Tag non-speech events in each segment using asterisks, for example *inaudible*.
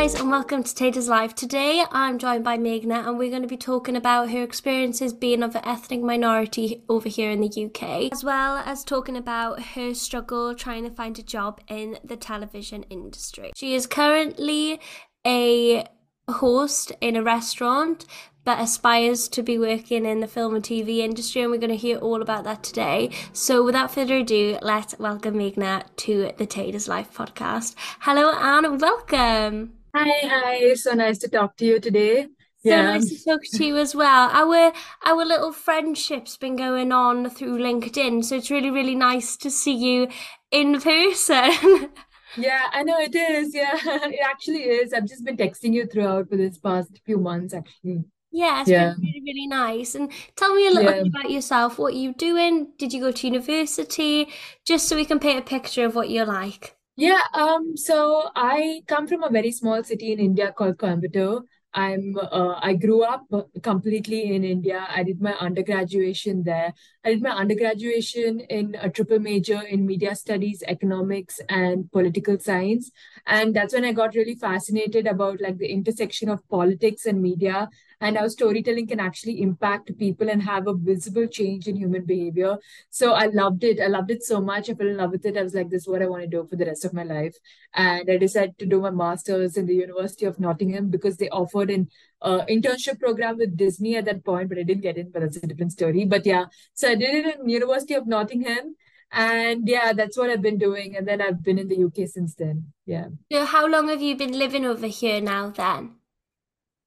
guys, and welcome to Tay Does Life. Today, I'm joined by Meghna, and we're going to be talking about her experiences being of an ethnic minority over here in the UK, as well as talking about her struggle trying to find a job in the television industry. She is currently a host in a restaurant but aspires to be working in the film and TV industry, and we're going to hear all about that today. So, without further ado, let's welcome Meghna to the Tay Does Life podcast. Hello, and welcome. Hi, hi. So nice to talk to you today. So yeah. nice to talk to you as well. Our our little friendship's been going on through LinkedIn, so it's really really nice to see you in person. *laughs* Yeah, I know it is. Yeah, *laughs* it actually is. I've just been texting you throughout for this past few months, actually. Yeah, it's yeah. been really, really nice. And tell me a little yeah. bit about yourself. What are you doing? Did you go to university? Just so we can paint a picture of what you're like. Yeah, um, so I come from a very small city in India called Coimbatore. I'm uh, I grew up completely in India. I did my undergraduation there. I did my undergraduation in a triple major in media studies, economics, and political science. And that's when I got really fascinated about like the intersection of politics and media and how storytelling can actually impact people and have a visible change in human behavior. So I loved it. I loved it so much. I fell in love with it. I was like, this is what I want to do for the rest of my life. And I decided to do my master's in the University of Nottingham because they offered an uh, internship program with Disney at that point, but I didn't get in, but that's a different story. But yeah, so I did it in University of Nottingham and yeah that's what i've been doing and then i've been in the uk since then yeah so how long have you been living over here now then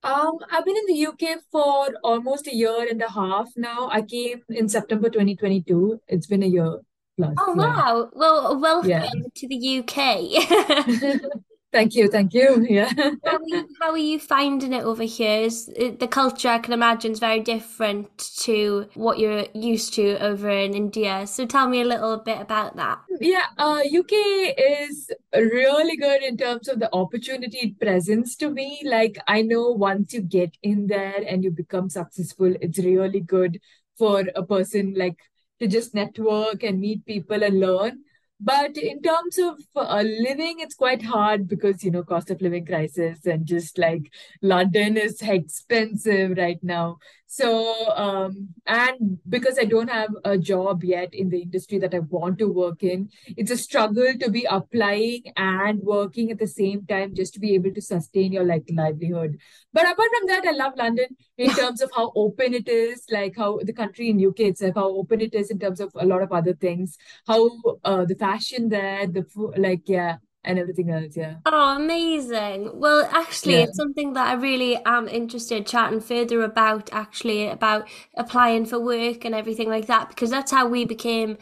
um, I've been in the UK for almost a year and a half now. I came in September 2022. It's been a year plus. Oh, yeah. wow. Well, welcome yeah. to the UK. *laughs* Thank you, thank you. *laughs* Yeah. how, are you, how are you finding it over here? Is the culture I can imagine is very different to what you're used to over in India. So tell me a little bit about that. Yeah, uh, UK is really good in terms of the opportunity it presents to me. Like I know once you get in there and you become successful, it's really good for a person like to just network and meet people and learn but in terms of uh, living it's quite hard because you know cost of living crisis and just like london is *laughs* expensive right now so um and because i don't have a job yet in the industry that i want to work in it's a struggle to be applying and working at the same time just to be able to sustain your like livelihood. But apart from that i love london in *laughs* terms of how open it is like how the country in uk itself how open it is in terms of a lot of other things how uh, the fashion there, the food, like yeah, and everything else. Yeah. Oh, amazing. Well, actually, yeah. it's something that I really am interested chatting further about. Actually, about applying for work and everything like that, because that's how we became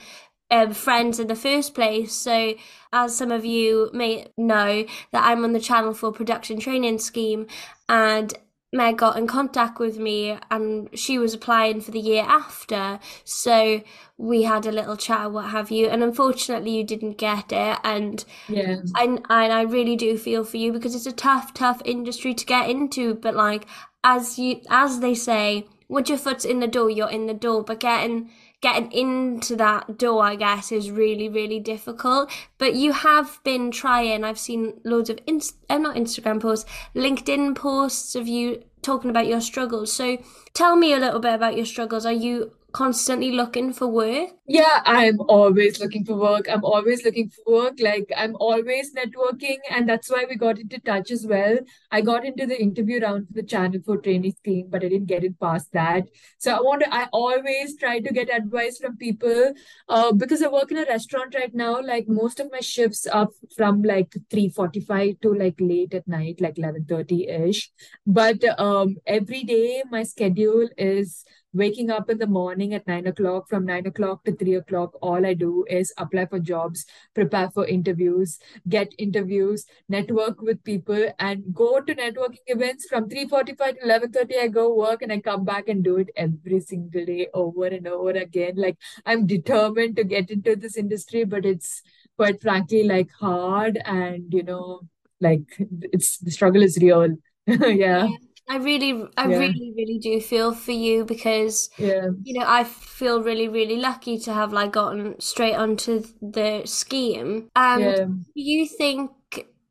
um, friends in the first place. So, as some of you may know, that I'm on the Channel 4 Production Training Scheme, and Meg got in contact with me and she was applying for the year after. So we had a little chat, what have you. And unfortunately, you didn't get it. And, yeah. and, and I really do feel for you because it's a tough, tough industry to get into. But like, as you, as they say, once your foot's in the door, you're in the door. But getting, getting into that door, I guess, is really, really difficult. But you have been trying. I've seen loads of, inst- uh, not Instagram posts, LinkedIn posts of you talking about your struggles. So tell me a little bit about your struggles. Are you constantly looking for work? Yeah, I'm always looking for work. I'm always looking for work. Like I'm always networking, and that's why we got into touch as well. I got into the interview round for the Channel 4 trainee scheme, but I didn't get it past that. So I want to. I always try to get advice from people uh, because I work in a restaurant right now. Like most of my shifts are from like 3:45 to like late at night, like 11:30 ish. But um, every day my schedule is waking up in the morning at nine o'clock from nine o'clock to three o'clock all i do is apply for jobs prepare for interviews get interviews network with people and go to networking events. From 3.45 to 11.30 i go work and i come back and do it every single day over and over again. Like i'm determined to get into this industry but it's quite frankly like hard and you know like it's the struggle is real. *laughs* Yeah I really, I yeah. really, really do feel for you because, yeah. you know, I feel really, really lucky to have like gotten straight onto the scheme. And yeah. do you think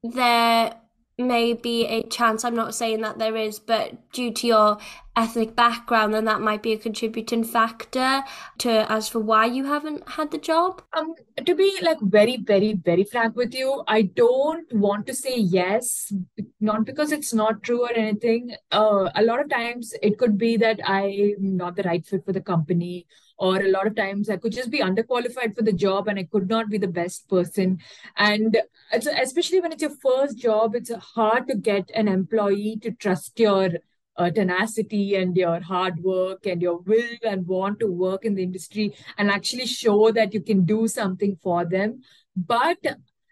there may be a chance. I'm not saying that there is, but due to your ethnic background, then that might be a contributing factor to as for why you haven't had the job? Um, to be like very, very, very frank with you, I don't want to say yes, not because it's not true or anything. Uh, a lot of times it could be that I'm not the right fit for the company, or a lot of times I could just be underqualified for the job and I could not be the best person. And especially when it's your first job, it's hard to get an employee to trust your uh, tenacity and your hard work and your will and want to work in the industry and actually show that you can do something for them. But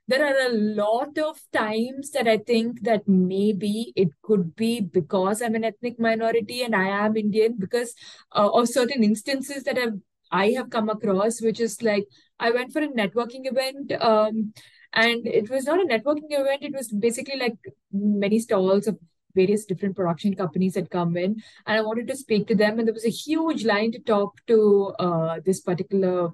there are a lot of times that I think that maybe it could be because I'm an ethnic minority and I am Indian because uh, of certain instances that I've I have come across, which is like I went for a networking event. Um, and it was not a networking event, it was basically like many stalls of various different production companies had come in and I wanted to speak to them. And there was a huge line to talk to uh, this particular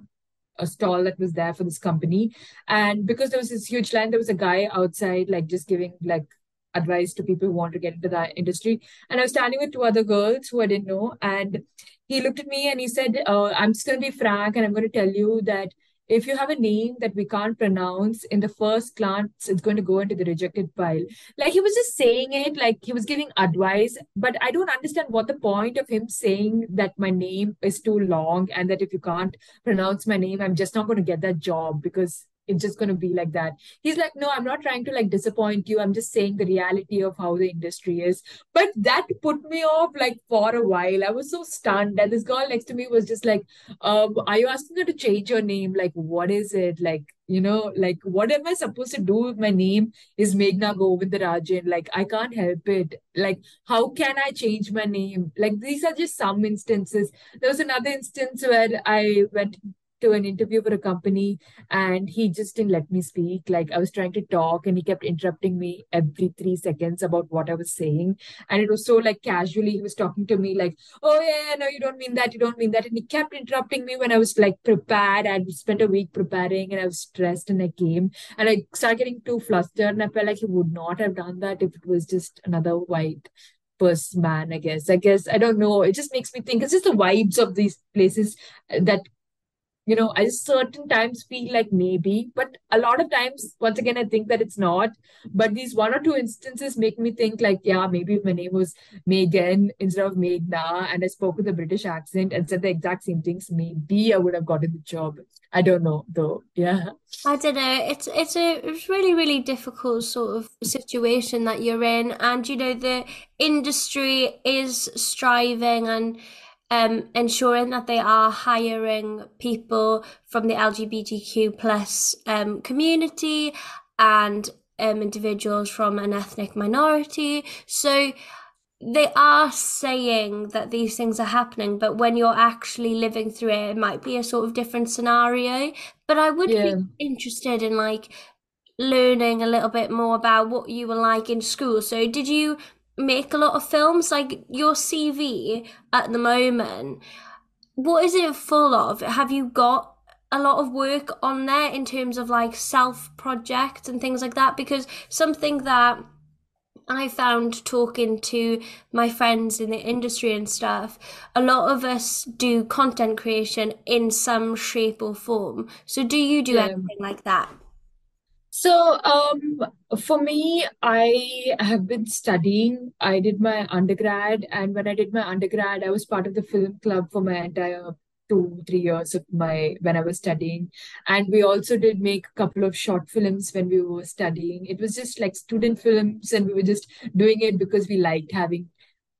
a stall that was there for this company. And because there was this huge line, there was a guy outside, like just giving like advice to people who want to get into that industry. And I was standing with two other girls who I didn't know. And he looked at me and he said, uh, I'm just going to be frank and I'm going to tell you that if you have a name that we can't pronounce in the first glance, it's going to go into the rejected pile. Like he was just saying it, like he was giving advice, but I don't understand what the point of him saying that my name is too long and that if you can't pronounce my name, I'm just not going to get that job because it's just going to be like that. He's like, no, I'm not trying to like disappoint you. I'm just saying the reality of how the industry is. But that put me off like for a while. I was so stunned. And this girl next to me was just like, um, are you asking her to change your name? Like, what is it? Like, you know, like, what am I supposed to do with my name is Meghna Govindarajan? Like, I can't help it. Like, how can I change my name? Like, these are just some instances. There was another instance where I went to an interview for a company and he just didn't let me speak. Like I was trying to talk and he kept interrupting me every three seconds about what I was saying. And it was so like casually, he was talking to me like, oh yeah, no, you don't mean that, you don't mean that. And he kept interrupting me when I was like prepared. I'd spent a week preparing and I was stressed and I came and I started getting too flustered and I felt like he would not have done that if it was just another white person man, I guess. I guess I don't know. It just makes me think it's just the vibes of these places that you know, I certain times feel like maybe, but a lot of times, once again, I think that it's not. But these one or two instances make me think like, yeah, maybe if my name was Megan instead of Meghna, and I spoke with a British accent and said the exact same things, maybe I would have gotten the job. I don't know though. Yeah. I don't know. It's it's a really really difficult sort of situation that you're in, and you know the industry is striving and um, ensuring that they are hiring people from the LGBTQ plus um, community and um, individuals from an ethnic minority. So they are saying that these things are happening, but when you're actually living through it, it might be a sort of different scenario. But I would yeah. be interested in like learning a little bit more about what you were like in school. So did you make a lot of films like your cv at the moment what is it full of have you got a lot of work on there in terms of like self projects and things like that because something that I found talking to my friends in the industry and stuff, a lot of us do content creation in some shape or form. So, do you do yeah. anything like that? So, um, for me, I have been studying. I did my undergrad, and when I did my undergrad, I was part of the film club for my entire two, three years of my when I was studying. And we also did make a couple of short films when we were studying. It was just like student films, and we were just doing it because we liked having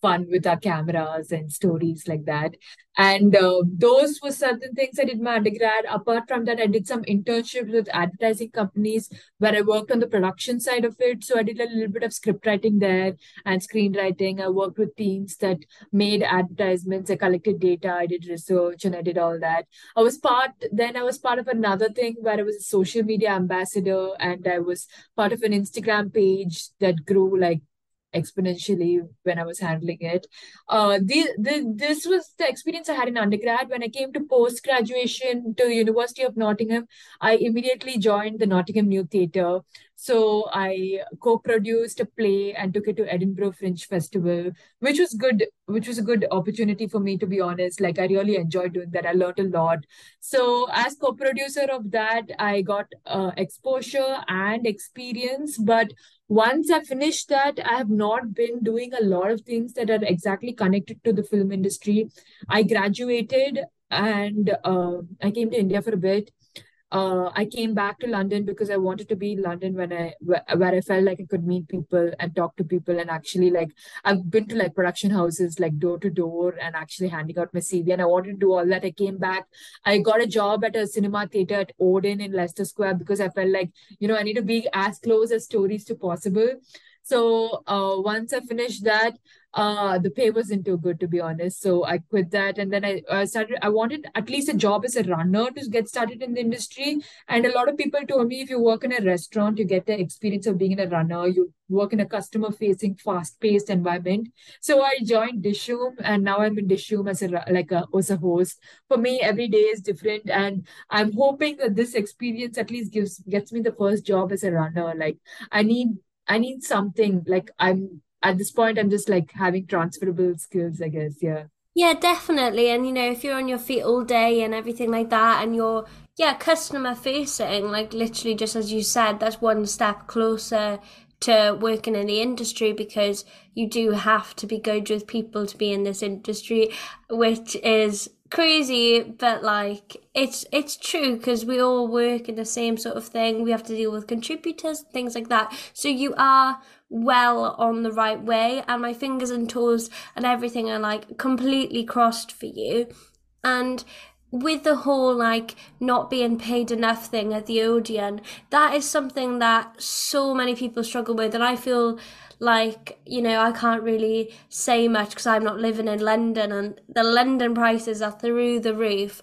fun with our cameras and stories like that. And uh, those were certain things I did my undergrad. Apart from that, I did some internships with advertising companies where I worked on the production side of it. So I did a little bit of script writing there and screenwriting. I worked with teams that made advertisements. I collected data, I did research, and I did all that. I was part, then I was part of another thing where I was a social media ambassador and I was part of an Instagram page that grew like exponentially when I was handling it. Uh, the, the, this was the experience I had in undergrad. When I came to post graduation to University of Nottingham, I immediately joined the Nottingham New Theatre, So I co-produced a play and took it to Edinburgh Fringe Festival, which was good, which was a good opportunity for me, to be honest. Like I really enjoyed doing that. I learned a lot. So as co-producer of that, I got uh, exposure and experience. But once I finished that, I have not been doing a lot of things that are exactly connected to the film industry. I graduated and uh, I came to India for a bit uh, I came back to London because I wanted to be in London when I where, where I felt like I could meet people and talk to people and actually like I've been to like production houses like door to door and actually handing out my CV and I wanted to do all that. I came back. I got a job at a cinema theater at Odeon in Leicester Square because I felt like you know I need to be as close as stories to possible. So uh, once I finished that, uh, the pay wasn't too good to be honest. So I quit that, and then I uh, started. I wanted at least a job as a runner to get started in the industry. And a lot of people told me if you work in a restaurant, you get the experience of being in a runner. You work in a customer-facing, fast-paced environment. So I joined Dishoom, and now I'm in Dishoom as a like a as a host. For me, every day is different, and I'm hoping that this experience at least gives gets me the first job as a runner. Like I need I need something like I'm at this point, I'm just like having transferable skills, I guess. Yeah. Yeah, definitely. And you know, if you're on your feet all day and everything like that, and you're, yeah, customer facing, like literally just as you said, that's one step closer to working in the industry because you do have to be good with people to be in this industry, which is crazy, but like it's it's true because we all work in the same sort of thing. We have to deal with contributors, things like that. So you are well on the right way, and my fingers and toes and everything are like completely crossed for you. And with the whole like not being paid enough thing at the Odeon, that is something that so many people struggle with, and I feel like you know I can't really say much because I'm not living in London and the London prices are through the roof.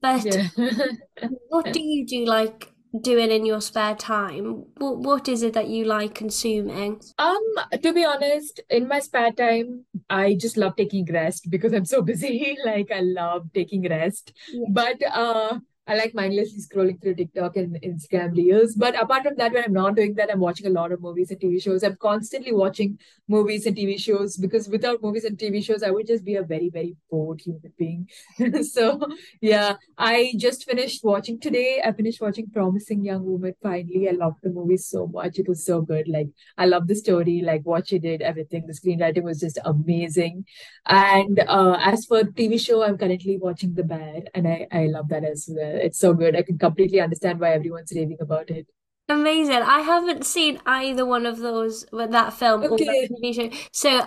But yeah. *laughs* what do you do like doing in your spare time? What what is it that you like consuming? Um, to be honest, in my spare time, I just love taking rest because I'm so busy. *laughs* like I love taking rest. Yeah. But uh I like mindlessly scrolling through TikTok and Instagram reels. But apart from that, when I'm not doing that, I'm watching a lot of movies and TV shows. I'm constantly watching movies and TV shows because without movies and TV shows, I would just be a very, very bored human being. *laughs* so, yeah, I just finished watching today. I finished watching Promising Young Woman finally. I loved the movie so much. It was so good. Like, I love the story, like what she did, everything. The screenwriting was just amazing. And uh, as for TV show, I'm currently watching The Bear, and I, I love that as well it's so good. I can completely understand why everyone's raving about it. Amazing. I haven't seen either one of those with that film okay. or that TV show, so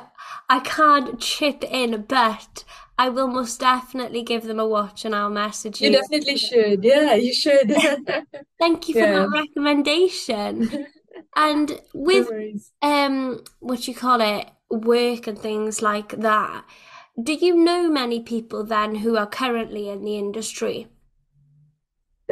I can't chip in, but I will most definitely give them a watch and I'll message you. You definitely should. Yeah, you should. *laughs* Thank you for yeah. that recommendation. *laughs* and with um what you call it, work and things like that, do you know many people then who are currently in the industry?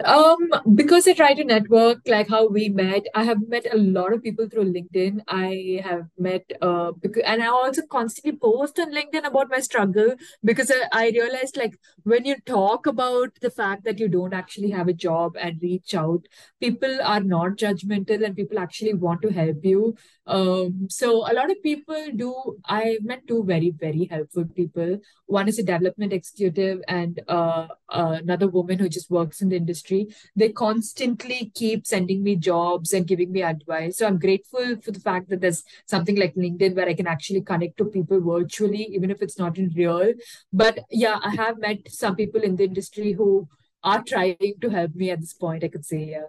Um, because I try to network, like how we met, I have met a lot of people through LinkedIn. I have met, uh, because, and I also constantly post on LinkedIn about my struggle because I, I realized like when you talk about the fact that you don't actually have a job and reach out, people are not judgmental and people actually want to help you. Um, so a lot of people do. I met two very, very helpful people. One is a development executive and uh, uh another woman who just works in the industry industry, they constantly keep sending me jobs and giving me advice. So I'm grateful for the fact that there's something like LinkedIn where I can actually connect to people virtually, even if it's not in real. But yeah, I have met some people in the industry who are trying to help me at this point, I could say, yeah.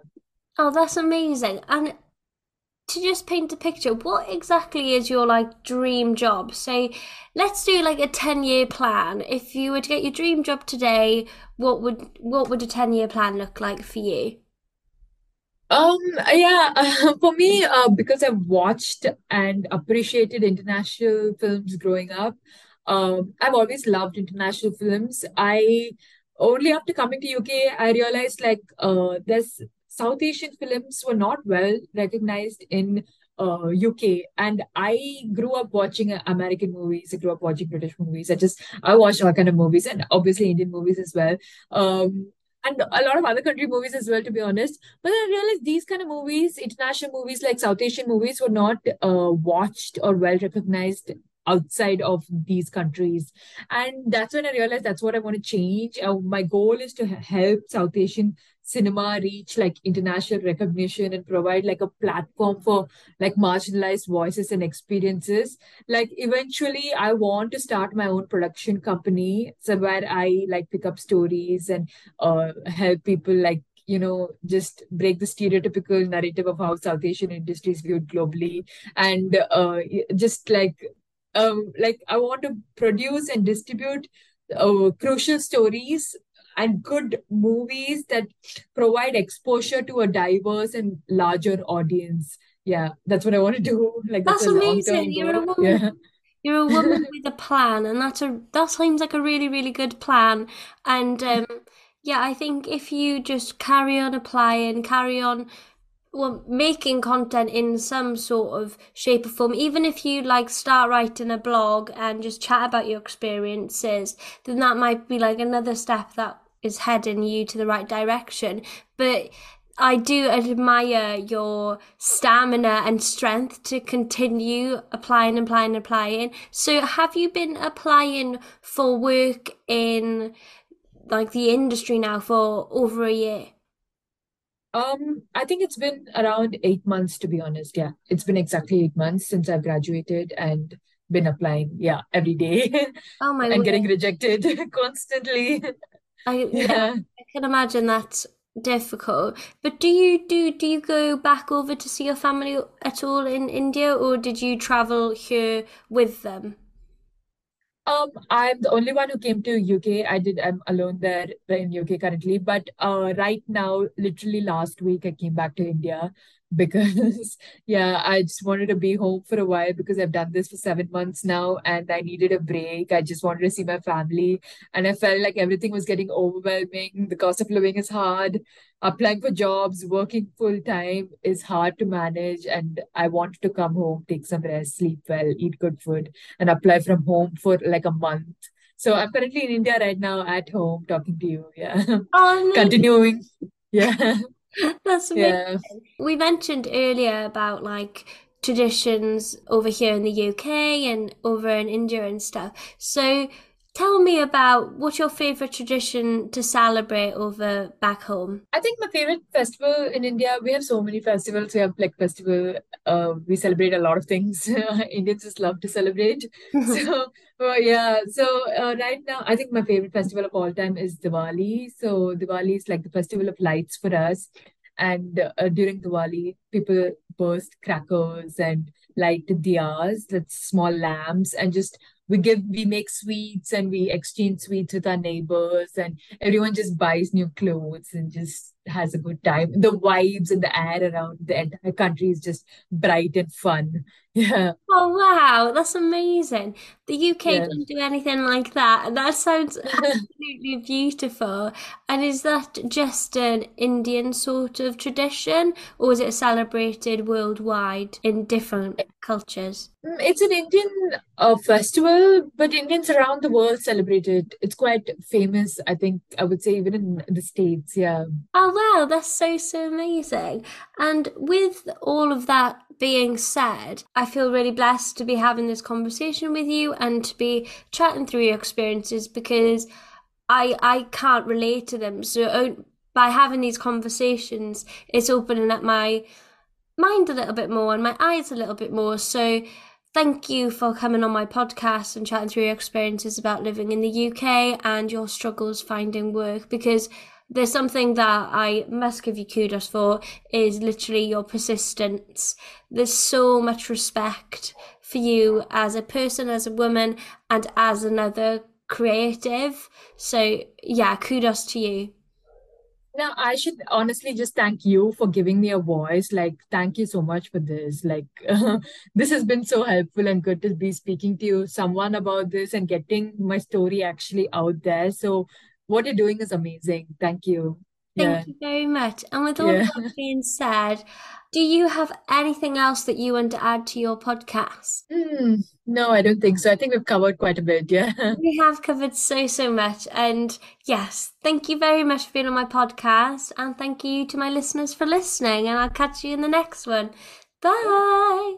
Oh, that's amazing. And to just paint a picture, what exactly is your like dream job? Say, let's do like a 10 year plan. If you were to get your dream job today, what would what would a 10 year plan look like for you? Um, yeah, *laughs* for me, uh, because I've watched and appreciated international films growing up, um, I've always loved international films. I only after coming to UK, I realized like uh, there's South Asian films were not well recognized in uh, UK, and I grew up watching American movies. I grew up watching British movies. I just I watched all kind of movies, and obviously Indian movies as well. Um, and a lot of other country movies as well, to be honest. But I realized these kind of movies, international movies like South Asian movies, were not uh, watched or well recognized outside of these countries. And that's when I realized that's what I want to change. Uh, my goal is to help South Asian cinema reach like international recognition and provide like a platform for like marginalized voices and experiences like eventually i want to start my own production company so where i like pick up stories and uh, help people like you know just break the stereotypical narrative of how south asian industry is viewed globally and uh, just like um like i want to produce and distribute uh, crucial stories and good movies that provide exposure to a diverse and larger audience. Yeah, that's what I want to do. *laughs* Like that's, that's amazing. You're a woman. Yeah. You're a *laughs* woman with a plan, and that's a that seems like a really really good plan. And um, yeah, I think if you just carry on applying, carry on well making content in some sort of shape or form even if you like start writing a blog and just chat about your experiences then that might be like another step that is heading you to the right direction. But I do admire your stamina and strength to continue applying, applying, applying. So, have you been applying for work in like the industry now for over a year? Um, I think it's been around eight months to be honest. Yeah, it's been exactly eight months since I've graduated and been applying. Yeah, every day. *laughs* Oh my! and getting rejected *laughs* constantly. I *laughs* yeah, I can imagine that's difficult. But do you do do you go back over to see your family at all in India, or did you travel here with them? Um, I'm the only one who came to UK. I did. I'm alone there in UK currently. But uh, right now, literally last week, I came back to India because *laughs* yeah i just wanted to be home for a while because i've done this for seven months now and i needed a break. I just wanted to see my family and i felt like everything was getting overwhelming. The cost of living is hard. Applying for jobs working full time is hard to manage and i wanted to come home take some rest sleep well eat good food and apply from home for like a month. So i'm currently in india right now at home talking to you. Yeah. Oh, *laughs* continuing. Yeah *laughs* That's amazing. Yeah. We mentioned earlier about like traditions over here in the UK and over in India and stuff. So tell me about what's your favorite tradition to celebrate over back home? I think my favorite festival in India, we have so many festivals. We have like festival, uh, we celebrate a lot of things. *laughs* Indians just love to celebrate. *laughs* so uh, yeah, so uh, right now, I think my favorite festival of all time is Diwali. So Diwali is like the festival of lights for us. And uh, during Diwali, people burst crackers and light diyas, that's small lamps, and just we give we make sweets and we exchange sweets with our neighbors and everyone just buys new clothes and just has a good time. The vibes and the air around the entire country is just bright and fun yeah. Oh wow. That's amazing the uk yeah. doesn't do anything like that. That sounds *laughs* absolutely beautiful. And is that just an indian sort of tradition or is it celebrated worldwide in different cultures? Mm, it's an indian uh, festival but indians around the world celebrate it. It's quite famous i think i would say even in the states yeah. Oh wow. That's so so amazing. And with all of that being said, I feel really blessed to be having this conversation with you and to be chatting through your experiences because I I can't relate to them. So by having these conversations, it's opening up my mind a little bit more and my eyes a little bit more. So thank you for coming on my podcast and chatting through your experiences about living in the UK and your struggles finding work because there's something that I must give you kudos for is literally your persistence. There's so much respect for you as a person, as a woman, and as another creative. So, yeah, kudos to you. Now, I should honestly just thank you for giving me a voice. Like, thank you so much for this. Like, *laughs* this has been so helpful and good to be speaking to you, someone about this and getting my story actually out there. So, what you're doing is amazing. Thank you. Thank yeah. you very much. And with all yeah. that being said, do you have anything else that you want to add to your podcast? Mm, no, I don't think so. I think we've covered quite a bit. Yeah. *laughs* We have covered so, so much. And yes, thank you very much for being on my podcast. And thank you to my listeners for listening. And I'll catch you in the next one. Bye.